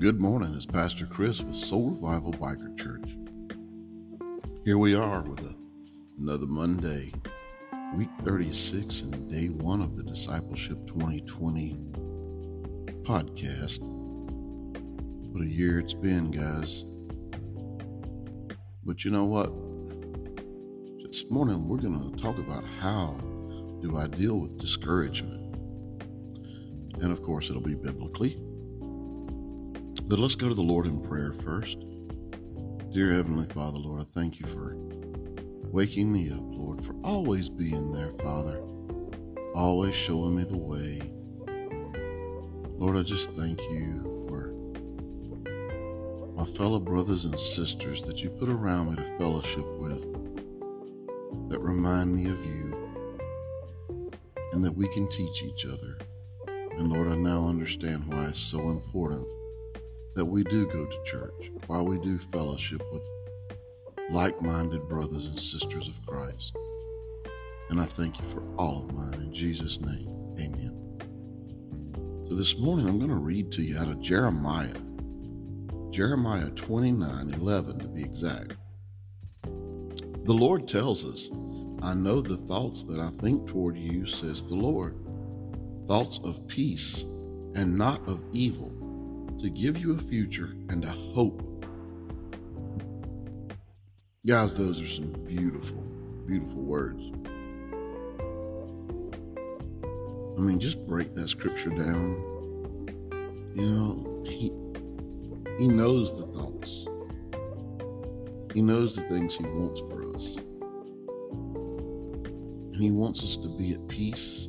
Good morning, it's Pastor Chris with Soul Revival Biker Church. Here we are with a, another Monday, week 36, and day one of the Discipleship 2020 podcast. What a year it's been, guys. But you know what? This morning we're going to talk about how do I deal with discouragement. And of course, it'll be biblically. But let's go to the Lord in prayer first. Dear Heavenly Father, Lord, I thank you for waking me up, Lord, for always being there, Father, always showing me the way. Lord, I just thank you for my fellow brothers and sisters that you put around me to fellowship with that remind me of you and that we can teach each other. And Lord, I now understand why it's so important that we do go to church, why we do fellowship with like minded brothers and sisters of Christ. And I thank you for all of mine. In Jesus' name, amen. So this morning I'm going to read to you out of Jeremiah, Jeremiah 29 11 to be exact. The Lord tells us, I know the thoughts that I think toward you, says the Lord, thoughts of peace and not of evil to give you a future and a hope. Guys, those are some beautiful, beautiful words. I mean, just break that scripture down. You know, he he knows the thoughts. He knows the things he wants for us. And he wants us to be at peace.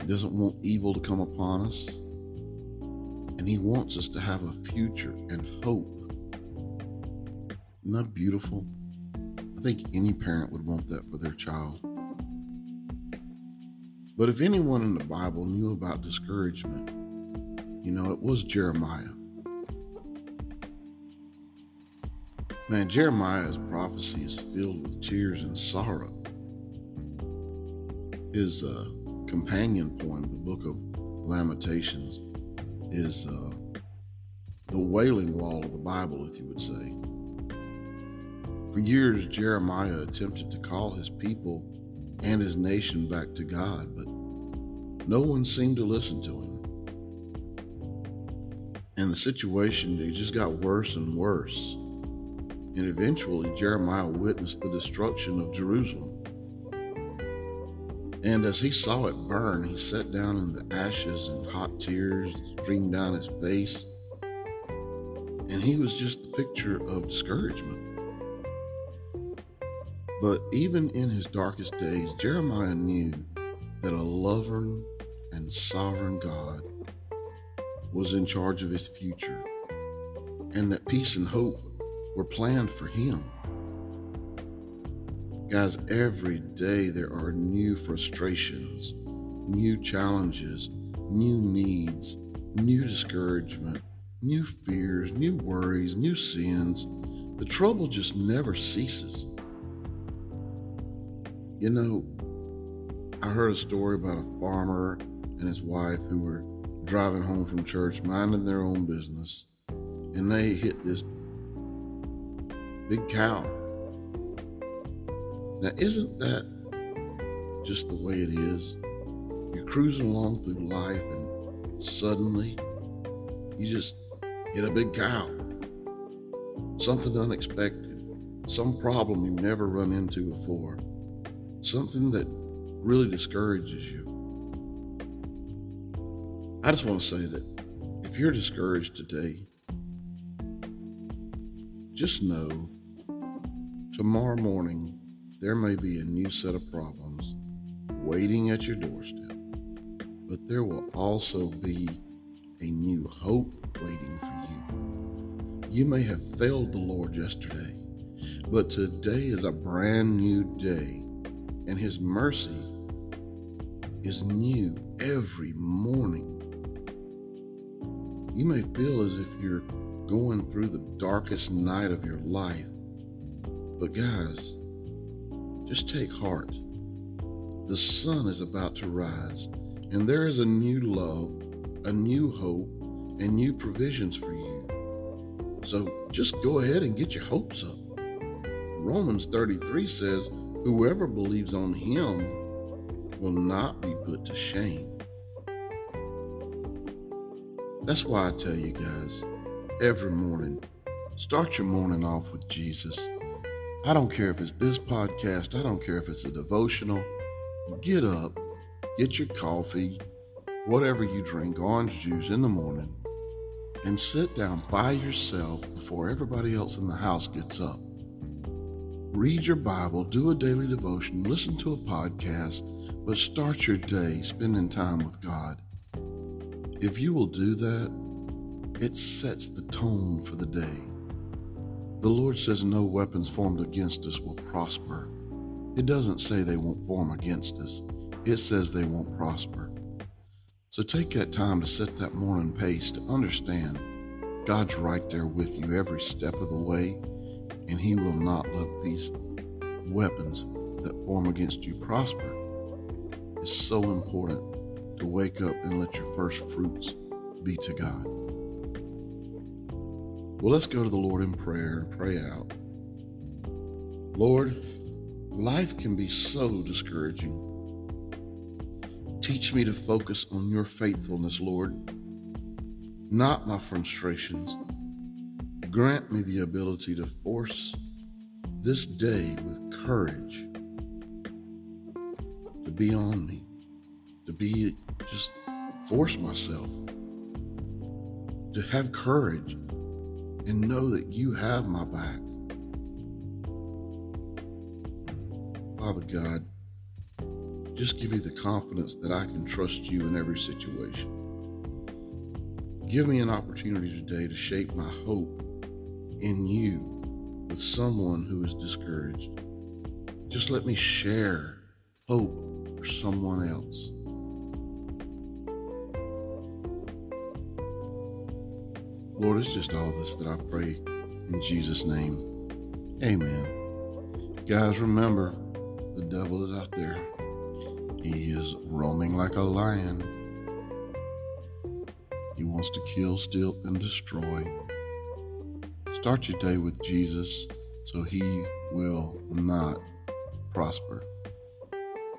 He doesn't want evil to come upon us. And He wants us to have a future and hope. Isn't that beautiful? I think any parent would want that for their child. But if anyone in the Bible knew about discouragement, you know, it was Jeremiah. Man, Jeremiah's prophecy is filled with tears and sorrow. His uh, companion poem, the book of Lamentations, is uh, the wailing wall of the Bible, if you would say. For years, Jeremiah attempted to call his people and his nation back to God, but no one seemed to listen to him. And the situation it just got worse and worse. And eventually, Jeremiah witnessed the destruction of Jerusalem. And as he saw it burn, he sat down in the ashes and hot tears streamed down his face. And he was just the picture of discouragement. But even in his darkest days, Jeremiah knew that a loving and sovereign God was in charge of his future and that peace and hope were planned for him. Guys, every day there are new frustrations, new challenges, new needs, new discouragement, new fears, new worries, new sins. The trouble just never ceases. You know, I heard a story about a farmer and his wife who were driving home from church, minding their own business, and they hit this big cow now, isn't that just the way it is? You're cruising along through life and suddenly you just hit a big cow. Something unexpected, some problem you've never run into before, something that really discourages you. I just want to say that if you're discouraged today, just know tomorrow morning there may be a new set of problems waiting at your doorstep, but there will also be a new hope waiting for you. You may have failed the Lord yesterday, but today is a brand new day, and His mercy is new every morning. You may feel as if you're going through the darkest night of your life, but guys, just take heart. The sun is about to rise, and there is a new love, a new hope, and new provisions for you. So just go ahead and get your hopes up. Romans 33 says, Whoever believes on him will not be put to shame. That's why I tell you guys every morning, start your morning off with Jesus. I don't care if it's this podcast, I don't care if it's a devotional. Get up, get your coffee, whatever you drink, orange juice in the morning, and sit down by yourself before everybody else in the house gets up. Read your Bible, do a daily devotion, listen to a podcast, but start your day spending time with God. If you will do that, it sets the tone for the day. The Lord says no weapons formed against us will prosper. It doesn't say they won't form against us, it says they won't prosper. So take that time to set that morning pace to understand God's right there with you every step of the way, and He will not let these weapons that form against you prosper. It's so important to wake up and let your first fruits be to God. Well, let's go to the Lord in prayer and pray out. Lord, life can be so discouraging. Teach me to focus on your faithfulness, Lord, not my frustrations. Grant me the ability to force this day with courage to be on me, to be just force myself to have courage and know that you have my back. Father God, just give me the confidence that I can trust you in every situation. Give me an opportunity today to shape my hope in you with someone who is discouraged. Just let me share hope for someone else. Lord, it's just all this that I pray in Jesus' name. Amen. Guys, remember, the devil is out there. He is roaming like a lion. He wants to kill, steal, and destroy. Start your day with Jesus so he will not prosper.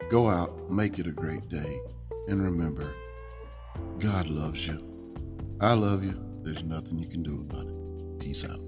Go out, make it a great day, and remember, God loves you. I love you. There's nothing you can do about it. Peace out.